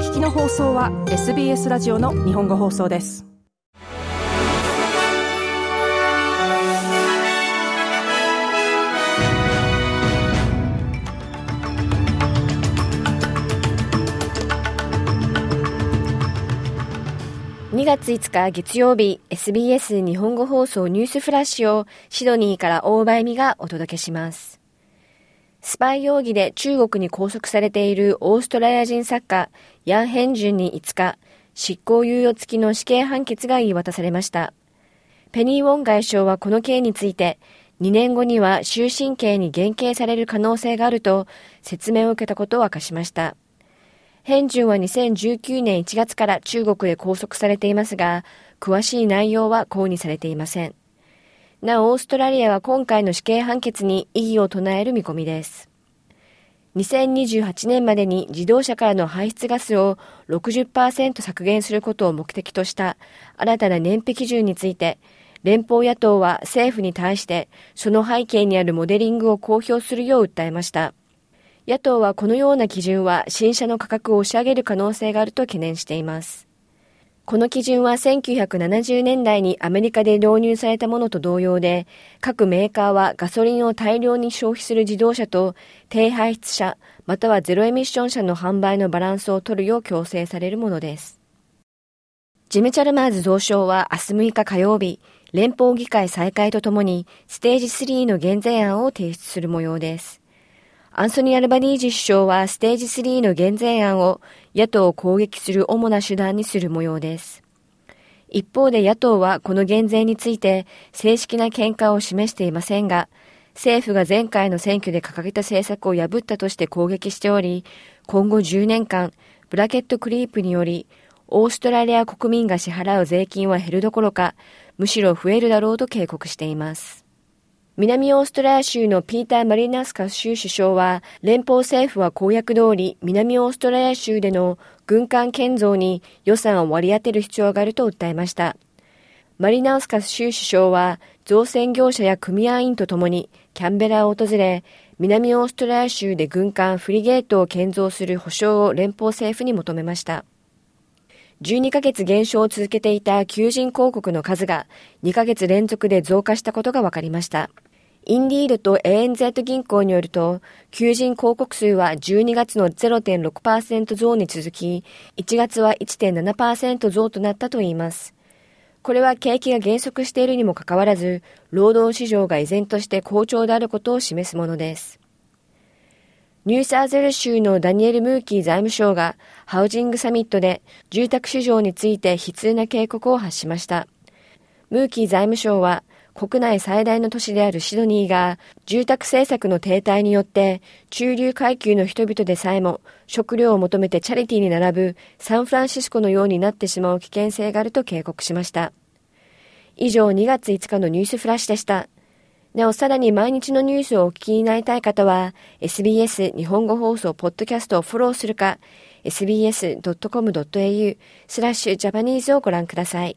聞きの放送は SBS ラジオの日本語放送です。2月5日月曜日 SBS 日本語放送ニュースフラッシュをシドニーから大場恵美がお届けします。スパイ容疑で中国に拘束されているオーストラリア人作家ヤン・ヘンジュンに5日、執行猶予付きの死刑判決が言い渡されました。ペニー・ウォン外相はこの刑について、2年後には終身刑に減刑される可能性があると説明を受けたことを明かしました。ヘンジュンは2019年1月から中国で拘束されていますが、詳しい内容は公にされていません。なお、オーストラリアは今回の死刑判決に異議を唱える見込みです。2028年までに自動車からの排出ガスを60%削減することを目的とした新たな燃費基準について、連邦野党は政府に対してその背景にあるモデリングを公表するよう訴えました。野党はこのような基準は新車の価格を押し上げる可能性があると懸念しています。この基準は1970年代にアメリカで導入されたものと同様で、各メーカーはガソリンを大量に消費する自動車と低排出車、またはゼロエミッション車の販売のバランスを取るよう強制されるものです。ジム・チャルマーズ増相は明日6日火曜日、連邦議会再開とともにステージ3の減税案を提出する模様です。アンソニー・アルバニージ首相はステージ3の減税案を野党を攻撃する主な手段にする模様です。一方で野党はこの減税について正式な見解を示していませんが、政府が前回の選挙で掲げた政策を破ったとして攻撃しており、今後10年間、ブラケットクリープにより、オーストラリア国民が支払う税金は減るどころか、むしろ増えるだろうと警告しています。南オーストラリア州のピーター・マリナスカス州首相は、連邦政府は公約通り南オーストラリア州での軍艦建造に予算を割り当てる必要があると訴えました。マリナウスカス州首相は、造船業者や組合員とともにキャンベラを訪れ、南オーストラリア州で軍艦フリゲートを建造する保証を連邦政府に求めました。12ヶ月減少を続けていた求人広告の数が2ヶ月連続で増加したことが分かりました。インディールと ANZ 銀行によると、求人広告数は12月の0.6%増に続き、1月は1.7%増となったといいます。これは景気が減速しているにもかかわらず、労働市場が依然として好調であることを示すものです。ニューサーゼル州のダニエル・ムーキー財務省がハウジングサミットで住宅市場について悲痛な警告を発しました。ムーキー財務省は国内最大の都市であるシドニーが住宅政策の停滞によって中流階級の人々でさえも食料を求めてチャリティーに並ぶサンフランシスコのようになってしまう危険性があると警告しました。以上2月5日のニュースフラッシュでした。なおさらに毎日のニュースをお聞きになりたい方は SBS 日本語放送ポッドキャストをフォローするか sbs.com.au スラッシュジャパニーズをご覧ください。